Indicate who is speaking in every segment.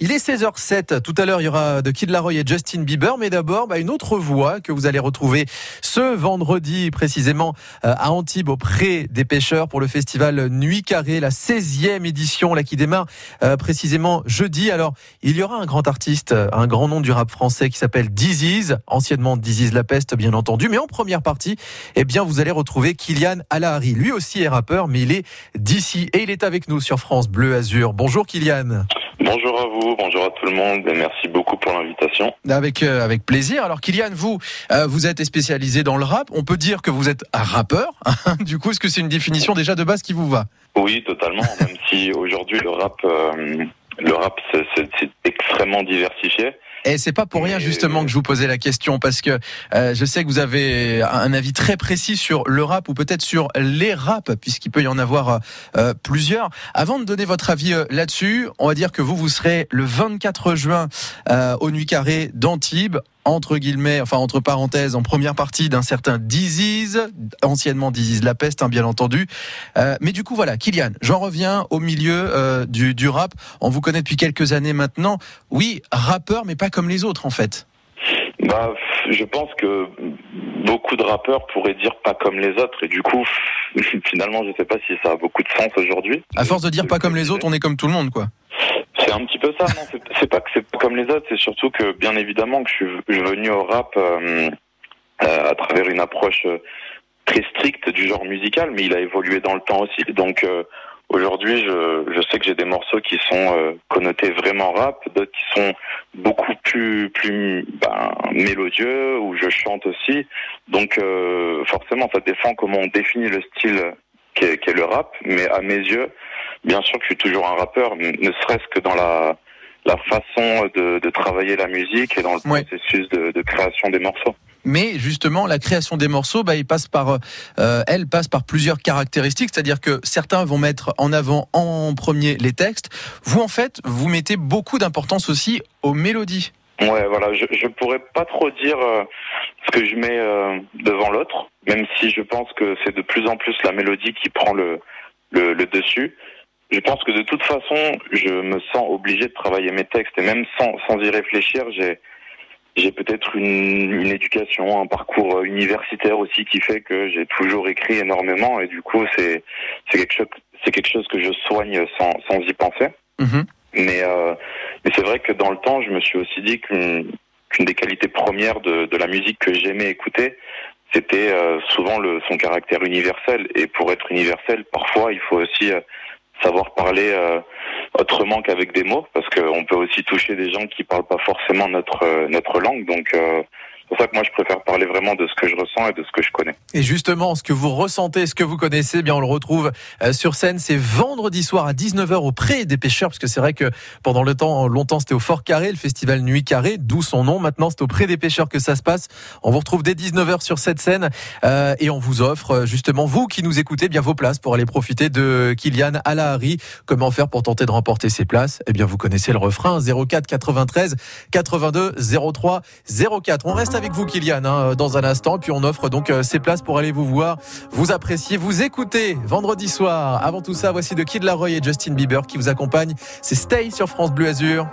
Speaker 1: Il est 16h07. Tout à l'heure, il y aura de Kid Laroi et Justin Bieber. Mais d'abord, bah, une autre voix que vous allez retrouver ce vendredi, précisément euh, à Antibes, auprès des pêcheurs pour le festival Nuit Carrée, la 16e édition, là, qui démarre euh, précisément jeudi. Alors, il y aura un grand artiste, un grand nom du rap français qui s'appelle Diziz, anciennement Diziz La Peste, bien entendu. Mais en première partie, eh bien, vous allez retrouver Kylian Alahari. Lui aussi est rappeur, mais il est d'ici et il est avec nous sur France Bleu Azur. Bonjour Kylian.
Speaker 2: Bonjour à vous, bonjour à tout le monde et merci beaucoup pour l'invitation.
Speaker 1: Avec euh, avec plaisir. Alors Kylian, vous euh, vous êtes spécialisé dans le rap. On peut dire que vous êtes un rappeur. du coup, est-ce que c'est une définition déjà de base qui vous va?
Speaker 2: Oui, totalement. même si aujourd'hui le rap euh, le rap c'est extrêmement diversifié.
Speaker 1: Et c'est pas pour rien justement que je vous posais la question parce que euh, je sais que vous avez un avis très précis sur le rap ou peut-être sur les raps puisqu'il peut y en avoir euh, plusieurs. Avant de donner votre avis euh, là-dessus, on va dire que vous vous serez le 24 juin au Nuit Carré d'Antibes entre guillemets, enfin entre parenthèses, en première partie d'un certain Disease, anciennement Disease la peste, hein, bien entendu. Euh, mais du coup, voilà, Kylian, j'en reviens au milieu euh, du, du rap. On vous connaît depuis quelques années maintenant. Oui, rappeur, mais pas comme les autres, en fait.
Speaker 2: Bah, je pense que beaucoup de rappeurs pourraient dire pas comme les autres, et du coup, finalement, je sais pas si ça a beaucoup de sens aujourd'hui.
Speaker 1: À force de dire pas comme les autres, on est comme tout le monde, quoi.
Speaker 2: C'est un petit peu ça, non C'est pas que c'est comme les autres, c'est surtout que bien évidemment que je suis, venu au rap euh, euh, à travers une approche euh, très stricte du genre musical, mais il a évolué dans le temps aussi. Donc aujourd'hui, je, je sais que j'ai des morceaux qui sont connotés vraiment rap, d'autres qui sont beaucoup plus plus ben, mélodieux, où je chante aussi. Donc forcément, ça défend comment on définit le style qu'est est le rap, mais à mes yeux, bien sûr que je suis toujours un rappeur, ne serait-ce que dans la, la façon de, de, travailler la musique et dans le processus de, de, création des morceaux.
Speaker 1: Mais justement, la création des morceaux, bah, il passe par, euh, elle passe par plusieurs caractéristiques, c'est-à-dire que certains vont mettre en avant en premier les textes. Vous, en fait, vous mettez beaucoup d'importance aussi aux mélodies.
Speaker 2: Ouais, voilà, je, je pourrais pas trop dire euh, ce que je mets euh, devant l'autre, même si je pense que c'est de plus en plus la mélodie qui prend le, le, le dessus je pense que de toute façon, je me sens obligé de travailler mes textes et même sans, sans y réfléchir, j'ai j'ai peut-être une, une éducation, un parcours universitaire aussi qui fait que j'ai toujours écrit énormément et du coup c'est c'est quelque chose c'est quelque chose que je soigne sans sans y penser. Mm-hmm. Mais euh, mais c'est vrai que dans le temps, je me suis aussi dit qu'une des qualités premières de, de la musique que j'aimais écouter, c'était euh, souvent le, son caractère universel. Et pour être universel, parfois, il faut aussi euh, savoir parler euh, autrement qu'avec des mots, parce qu'on peut aussi toucher des gens qui parlent pas forcément notre euh, notre langue. Donc euh, c'est pour ça que moi je préfère parler vraiment de ce que je ressens et de ce que je connais.
Speaker 1: Et justement, ce que vous ressentez, ce que vous connaissez, eh bien on le retrouve euh, sur scène. C'est vendredi soir à 19h au Pré des Pêcheurs, parce que c'est vrai que pendant le temps, longtemps c'était au Fort Carré, le festival Nuit Carré, d'où son nom. Maintenant c'est au Pré des Pêcheurs que ça se passe. On vous retrouve dès 19h sur cette scène euh, et on vous offre euh, justement vous qui nous écoutez eh bien vos places pour aller profiter de Kylian Alahari. Comment faire pour tenter de remporter ces places? Eh bien vous connaissez le refrain 04 93 82 03 04. On reste avec vous, Kylian, hein, dans un instant. Puis on offre donc euh, ces places pour aller vous voir, vous apprécier, vous écouter vendredi soir. Avant tout ça, voici de Kid Laroi et Justin Bieber qui vous accompagnent. C'est Stay sur France Bleu Azur.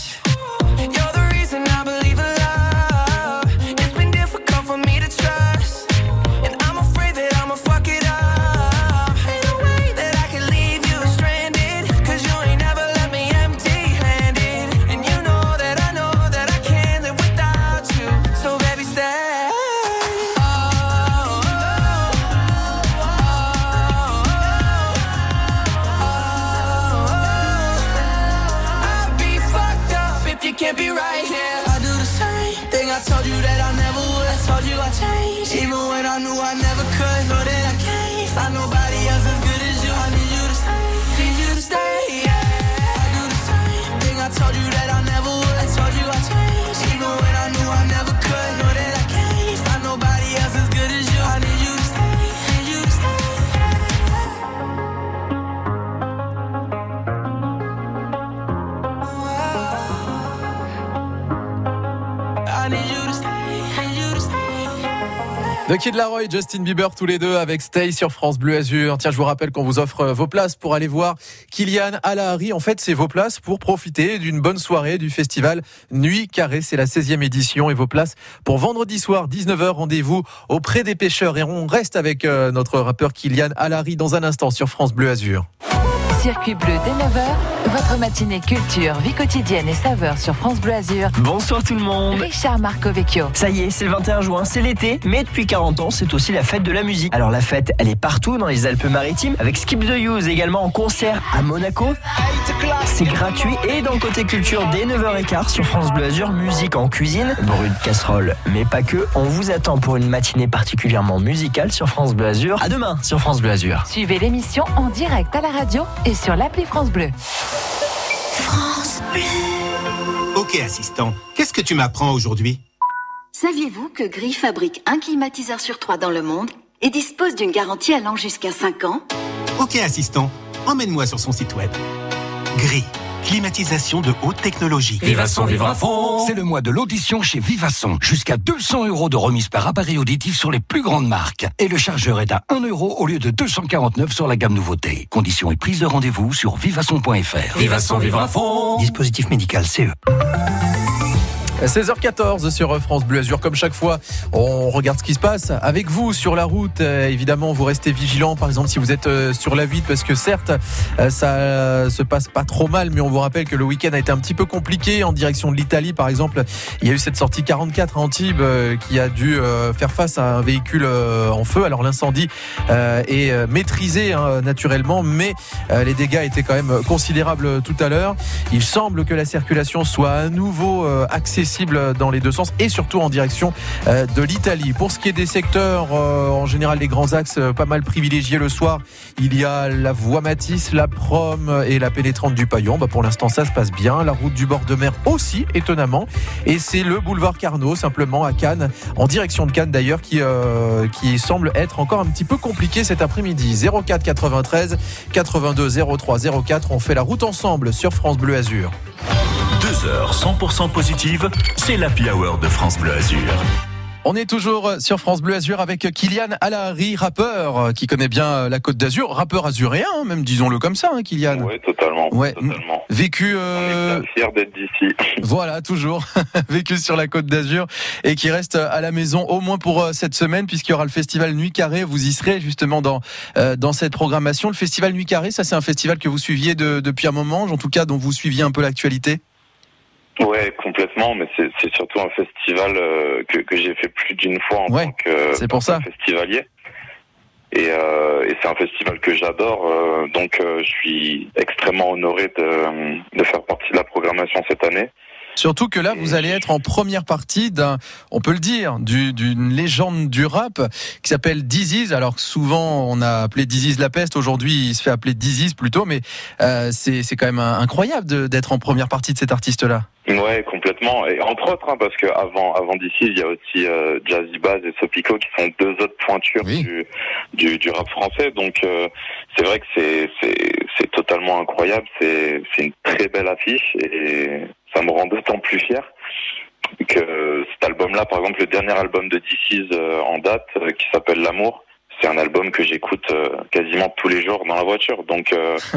Speaker 3: You're the knew I never could. Know that The
Speaker 1: Kid Laroi, Justin Bieber, tous les deux avec Stay sur France Bleu Azur. Tiens, je vous rappelle qu'on vous offre vos places pour aller voir Kylian Alahari. En fait, c'est vos places pour profiter d'une bonne soirée du festival Nuit Carrée. C'est la 16e édition et vos places pour vendredi soir, 19h. Rendez-vous auprès des pêcheurs et on reste avec euh, notre rappeur Kylian Alahari dans un instant sur France Bleu Azur.
Speaker 4: Circuit bleu dès 9h, votre matinée culture, vie quotidienne et saveur sur France Bleu Azur.
Speaker 5: Bonsoir tout le monde
Speaker 4: Richard Marcovecchio.
Speaker 5: Ça y est, c'est le 21 juin, c'est l'été, mais depuis 40 ans, c'est aussi la fête de la musique. Alors la fête, elle est partout dans les Alpes-Maritimes, avec Skip the Use également en concert à Monaco. C'est gratuit et dans le côté culture, dès 9h15 sur France Bleu Azur, musique en cuisine, brut de casserole, mais pas que. On vous attend pour une matinée particulièrement musicale sur France Bleu Azur. À demain sur France Bleu Azur.
Speaker 4: Suivez l'émission en direct à la radio et sur l'appli France Bleu.
Speaker 6: Ok, assistant, qu'est-ce que tu m'apprends aujourd'hui?
Speaker 7: Saviez-vous que Gris fabrique un climatiseur sur trois dans le monde et dispose d'une garantie allant jusqu'à 5 ans?
Speaker 6: Ok, assistant, emmène-moi sur son site web. Gris, climatisation de haute technologie.
Speaker 8: Vivasson vivre à fond C'est le mois de l'audition chez Vivasson. Jusqu'à 200 euros de remise par appareil auditif sur les plus grandes marques. Et le chargeur est à 1 euro au lieu de 249 sur la gamme nouveauté. Conditions et prise de rendez-vous sur vivasson.fr. Vivasson vivre à fond
Speaker 6: Dispositif médical CE.
Speaker 1: 16h14 sur France Bleu Azur. Comme chaque fois, on regarde ce qui se passe avec vous sur la route. Euh, évidemment, vous restez vigilants. Par exemple, si vous êtes euh, sur la vide, parce que certes, euh, ça se passe pas trop mal, mais on vous rappelle que le week-end a été un petit peu compliqué en direction de l'Italie. Par exemple, il y a eu cette sortie 44 à Antibes qui a dû faire face à un véhicule en feu. Alors l'incendie est maîtrisé hein, naturellement, mais les dégâts étaient quand même considérables tout à l'heure. Il semble que la circulation soit à nouveau euh, dans les deux sens et surtout en direction euh, de l'Italie. Pour ce qui est des secteurs, euh, en général les grands axes euh, pas mal privilégiés le soir, il y a la voie Matisse, la Prom et la pénétrante du Paillon. Bah, pour l'instant ça se passe bien. La route du bord de mer aussi, étonnamment. Et c'est le boulevard Carnot, simplement à Cannes, en direction de Cannes d'ailleurs, qui, qui semble être encore un petit peu compliqué cet après-midi. 04 93 82 03 04. On fait la route ensemble sur France Bleu Azur.
Speaker 9: Deux heures 100% positives, c'est l'Happy Hour de France Bleu Azur.
Speaker 1: On est toujours sur France Bleu Azur avec Kylian Alahari, rappeur qui connaît bien la Côte d'Azur, rappeur azuréen, hein, même disons-le comme ça, hein, Kylian.
Speaker 2: Oui, totalement.
Speaker 1: Ouais.
Speaker 2: totalement.
Speaker 1: Vécu,
Speaker 2: On
Speaker 1: euh,
Speaker 2: fiers d'être d'ici.
Speaker 1: voilà, toujours vécu sur la Côte d'Azur et qui reste à la maison au moins pour euh, cette semaine puisqu'il y aura le festival Nuit Carrée. Vous y serez justement dans euh, dans cette programmation. Le festival Nuit Carrée, ça c'est un festival que vous suiviez de- depuis un moment, en tout cas dont vous suiviez un peu l'actualité?
Speaker 2: Ouais, complètement, mais c'est c'est surtout un festival euh, que, que j'ai fait plus d'une fois en
Speaker 1: Ouais,
Speaker 2: tant que
Speaker 1: c'est pour ça.
Speaker 2: festivalier. Et, euh, et c'est un festival que j'adore, euh, donc euh, je suis extrêmement honoré de, de faire partie de la programmation cette année.
Speaker 1: Surtout que là, vous allez être en première partie d'un, on peut le dire, du- d'une légende du rap qui s'appelle Disease. Alors souvent, on a appelé Disease la peste. Aujourd'hui, il se fait appeler Disease plutôt, mais euh, c'est c'est quand même incroyable d'être en première partie de cet artiste-là.
Speaker 2: Ouais, complètement. Et entre autres, hein, parce que avant, avant d'ici, il y a aussi euh, Jazzy Baz et Sopico qui sont deux autres pointures
Speaker 1: Oui.
Speaker 2: du, du, du rap français. Donc, euh, c'est vrai que c'est, c'est, c'est totalement incroyable. C'est, c'est une très belle affiche et ça me rend d'autant plus fier que cet album-là, par exemple, le dernier album de DC's euh, en date, euh, qui s'appelle L'amour, c'est un album que j'écoute euh, quasiment tous les jours dans la voiture. Donc,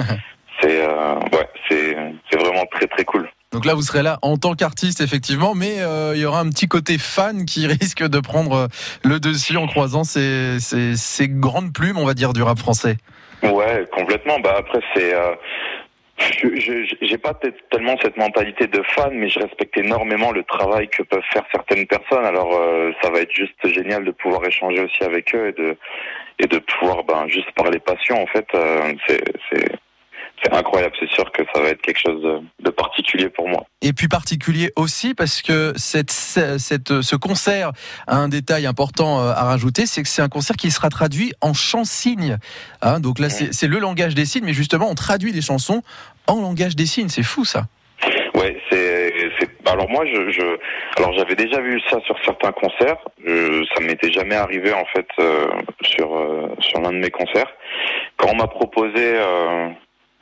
Speaker 2: c'est, ouais, c'est, c'est vraiment très très cool.
Speaker 1: Donc là, vous serez là en tant qu'artiste, effectivement, mais il y aura un petit côté fan qui risque de prendre le dessus en croisant ces, ces, ces grandes plumes, on va dire, du rap français.
Speaker 2: Ouais, complètement. Bah après c'est, je- j'ai pas tellement cette mentalité de fan, mais je respecte énormément le travail que peuvent faire certaines personnes. Alors euh, ça va être juste génial de pouvoir échanger aussi avec eux et de et de pouvoir ben juste parler passion en fait. euh, c'est incroyable. C'est sûr que ça va être quelque chose de, de particulier pour moi.
Speaker 1: Et puis particulier aussi parce que cette, cette, ce concert a un détail important euh, à rajouter, c'est que c'est un concert qui sera traduit en chant-signe. Hein, donc là, c'est c'est le langage des signes, mais justement, on traduit les chansons en langage des signes. C'est fou ça.
Speaker 2: Ouais, c'est. Alors moi, je, je alors j'avais déjà vu ça sur certains concerts. Je, ça m'était jamais arrivé en fait euh, sur euh, sur l'un de mes concerts. Quand on m'a proposé euh,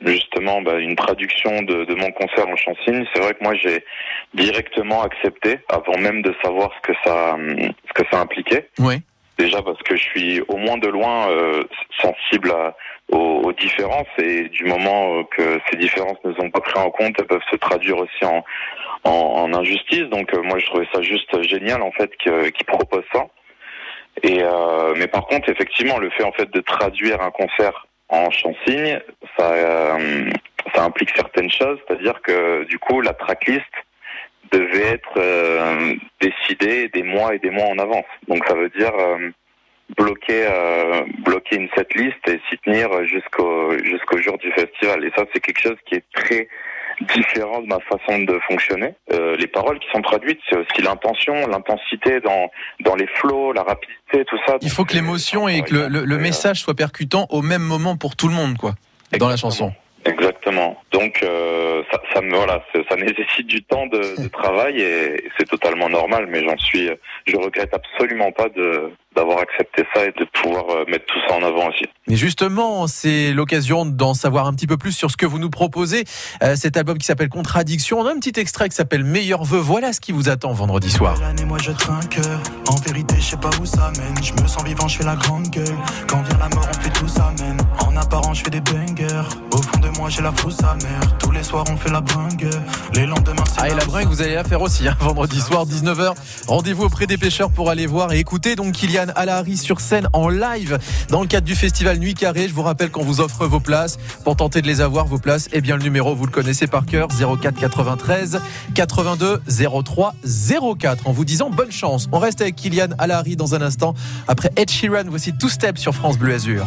Speaker 2: justement bah, une traduction de, de mon concert en chansigne, c'est vrai que moi j'ai directement accepté avant même de savoir ce que ça ce que ça impliquait.
Speaker 1: Oui.
Speaker 2: Déjà parce que je suis au moins de loin euh, sensible à, aux, aux différences et du moment euh, que ces différences ne sont pas prises en compte, elles peuvent se traduire aussi en, en, en injustice. Donc euh, moi je trouvais ça juste génial en fait qu'ils proposent ça. Et euh, mais par contre effectivement le fait en fait de traduire un concert en chansigne, ça euh, ça implique certaines choses, c'est-à-dire que du coup la tracklist devait être euh, décidée des mois et des mois en avance. Donc ça veut dire euh, bloquer euh, bloquer une setlist et s'y tenir jusqu'au jusqu'au jour du festival. Et ça c'est quelque chose qui est très différent de ma façon de fonctionner. Euh, les paroles qui sont traduites, c'est aussi l'intention, l'intensité dans dans les flows, la rapidité, tout ça.
Speaker 1: Il faut que l'émotion et que le, le- le message soit percutant au même moment pour tout le monde, quoi, dans la chanson.
Speaker 2: Exactement. Donc euh, ça, ça me voilà, ça nécessite du temps de, de travail et c'est totalement normal. Mais j'en suis, je regrette absolument pas de d'avoir accepté ça et de pouvoir euh, mettre tout ça en avant aussi.
Speaker 1: Mais justement, c'est l'occasion d'en savoir un petit peu plus sur ce que vous nous proposez. Euh, cet album qui s'appelle Contradiction. On a un petit extrait qui s'appelle Meilleur vœu. Voilà ce qui vous attend vendredi soir.
Speaker 10: Et moi je trinque En vérité je sais pas où ça mène Je me sens vivant je fais la grande gueule Quand vient la mort on fait tout ça mène En apparence je fais des bangers Au fond de moi j'ai la frousse amère Tous les soirs on fait la bringue Les lendemains c'est
Speaker 1: Ah et la bringue, vous allez la faire aussi, hein, vendredi soir, 19h. Rendez-vous auprès des pêcheurs pour aller voir et écouter donc Alahari sur scène en live dans le cadre du festival Nuit Carrée. Je vous rappelle qu'on vous offre vos places. Pour tenter de les avoir, vos places, eh bien le numéro, vous le connaissez par cœur, 04 93 82 03 04. En vous disant bonne chance. On reste avec Kylian Alahari dans un instant. Après Ed Sheeran, voici Two Step sur France Bleu Azur.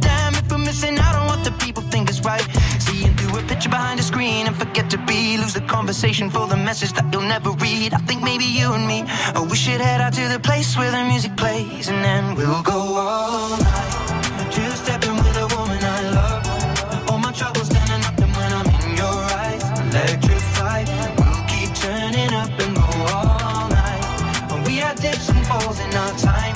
Speaker 3: conversation for the message that you'll never read. I think maybe you and me, oh, we should head out to the place where the music plays and then we'll go all night. Two stepping with a woman I love. All my troubles standing up and when I'm in your eyes, electrified. We'll keep turning up and go all night. We had dips and falls in our time,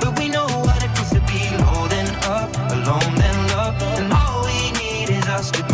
Speaker 3: but we know what it feels to be low then up, alone then love, and all we need is us to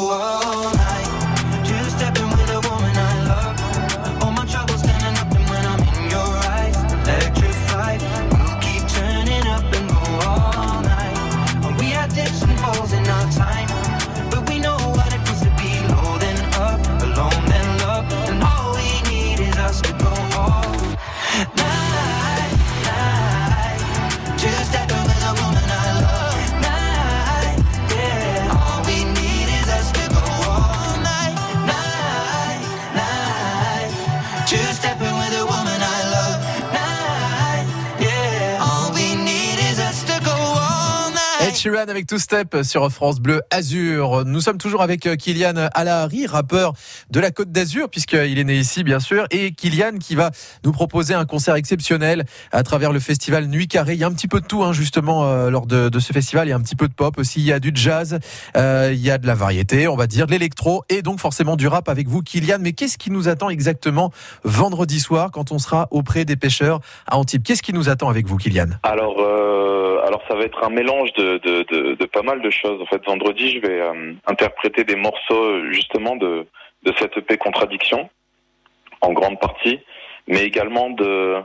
Speaker 11: Sheeran avec Two Step sur France Bleu Azur. Nous sommes toujours avec euh, Kylian Alahari, rappeur de la Côte d'Azur, puisqu'il est né ici, bien sûr, et Kylian qui va nous proposer un concert exceptionnel à travers le festival Nuit Carrée. Il y a un petit peu de tout, hein, justement, euh, lors de, ce festival. Il y a un petit peu de pop aussi, il y a du jazz, euh, il y a de la variété, on va dire, de l'électro, et donc forcément du rap avec vous, Kylian. Mais qu'est-ce qui nous attend exactement vendredi soir quand on sera auprès des pêcheurs à Antibes? Qu'est-ce qui nous attend avec vous, Kylian?
Speaker 2: Alors, euh, alors ça va être un mélange de, de, de, de, pas mal de choses. En fait, vendredi, je vais euh, interpréter des morceaux justement de, de cette EP Contradiction, en grande partie, mais également de,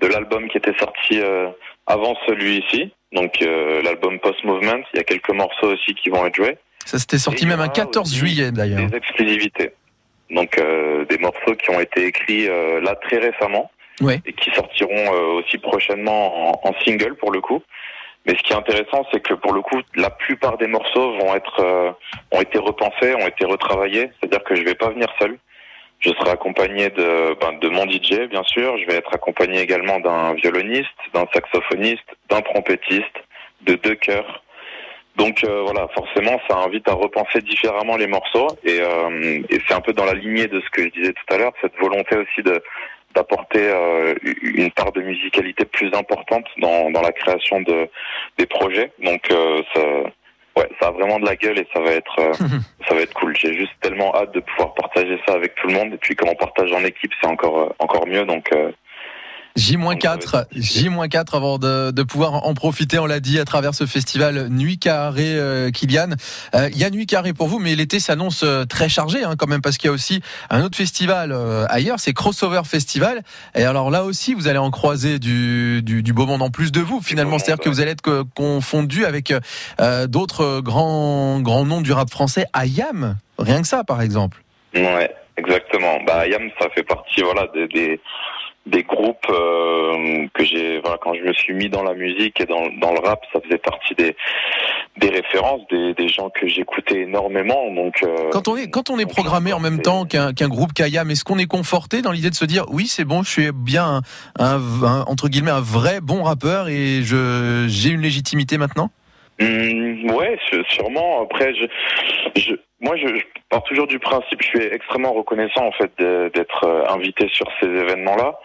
Speaker 2: de l'album qui était sorti euh, avant celui-ci, donc euh, l'album Post Movement. Il y a quelques morceaux aussi qui vont être joués.
Speaker 11: Ça s'était sorti même un 14 juillet d'ailleurs.
Speaker 2: Des exclusivités. Donc euh, des morceaux qui ont été écrits euh, là très récemment
Speaker 11: ouais.
Speaker 2: et qui sortiront euh, aussi prochainement en, en, single pour le coup. Mais ce qui est intéressant, c'est que pour le coup, la plupart des morceaux vont être euh, ont été repensés, ont été retravaillés. C'est-à-dire que je vais pas venir seul. Je serai accompagné de ben, de mon DJ, bien sûr. Je vais être accompagné également d'un violoniste, d'un saxophoniste, d'un trompettiste, de deux chœurs. Donc euh, voilà, forcément, ça invite à repenser différemment les morceaux et, euh, et c'est un peu dans la lignée de ce que je disais tout à l'heure, cette volonté aussi de d'apporter euh, une part de musicalité plus importante dans, dans la création de des projets. Donc euh, ça, ouais, ça a vraiment de la gueule et ça va être euh, ça va être cool. J'ai juste tellement hâte de pouvoir partager ça avec tout le monde et puis quand on partage en équipe, c'est encore encore mieux. Donc
Speaker 11: J-4, J-4 avant de, de, pouvoir en profiter, on l'a dit, à travers ce festival Nuit Carrée, euh, Kylian. Euh, il y a Nuit Carrée pour vous, mais l'été s'annonce euh, très chargé hein, quand même, parce qu'il y a aussi un autre festival euh, ailleurs, c'est Crossover Festival. Et alors là aussi, vous allez en croiser du, du, du beau monde en plus de vous, finalement. C'est-à-dire que vous allez être confondu avec d'autres grands, grands noms du rap français, Ayam, rien que ça, par exemple.
Speaker 2: Ouais, exactement. Bah, Ayam, ça fait partie voilà, des... des des groupes euh, que j'ai voilà quand je me suis mis dans la musique et dans, dans le rap ça faisait partie des des références des, des gens que j'écoutais énormément donc euh,
Speaker 11: quand on est quand on est programmé en même temps qu'un qu'un groupe Kayam est-ce qu'on est conforté dans l'idée de se dire oui c'est bon je suis bien un, un, un, entre guillemets un vrai bon rappeur et je j'ai une légitimité maintenant?
Speaker 2: Mmh, ouais, sûrement. Après, je, je, moi, je, je, pars toujours du principe, je suis extrêmement reconnaissant en fait d'être invité sur ces événements-là.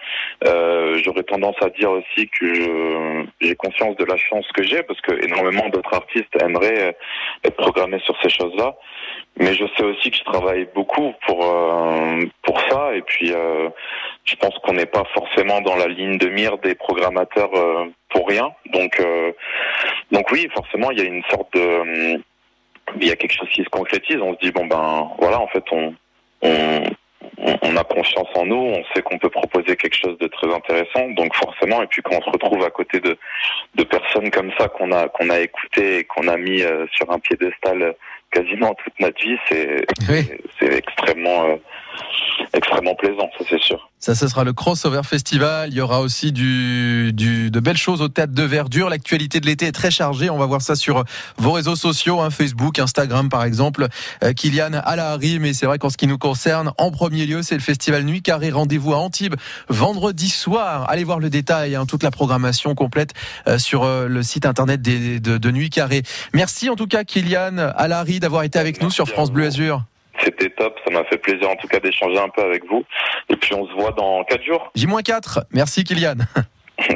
Speaker 2: Euh, J'aurais tendance à dire aussi que j'ai conscience de la chance que j'ai parce que énormément d'autres artistes aimeraient être programmés sur ces choses-là. Mais je sais aussi que je travaille beaucoup pour euh, pour ça et puis euh, je pense qu'on n'est pas forcément dans la ligne de mire des programmateurs euh, pour rien. Donc donc oui, forcément, il y a une sorte de il y a quelque chose qui se concrétise. On se dit bon ben voilà, en fait, on on, on a confiance en nous, on sait qu'on peut proposer quelque chose de très intéressant. Donc forcément, et puis quand on se retrouve à côté de de personnes comme ça qu'on a qu'on a écouté et qu'on a mis euh, sur un piédestal quasiment toute notre vie, c'est
Speaker 11: oui.
Speaker 2: c'est extrêmement euh, extrêmement plaisant, ça c'est sûr.
Speaker 11: Ça, ce sera le Crossover Festival. Il y aura aussi du, du, de belles choses au théâtre de Verdure. L'actualité de l'été est très chargée. On va voir ça sur vos réseaux sociaux, hein, Facebook, Instagram par exemple. Euh, Kylian mais c'est vrai qu'en ce qui nous concerne, en premier lieu, c'est le Festival Nuit Carré. Rendez-vous à Antibes vendredi soir. Allez voir le détail, hein, toute la programmation complète euh, sur euh, le site internet des, de, de Nuit Carré. Merci en tout cas Kylian Alahari d'avoir été avec
Speaker 2: Merci
Speaker 11: nous sur France Bleu Azur.
Speaker 2: C'était top, ça m'a fait plaisir en tout cas d'échanger un peu avec vous. Et puis on se voit dans 4 jours.
Speaker 11: J-4, merci Kylian.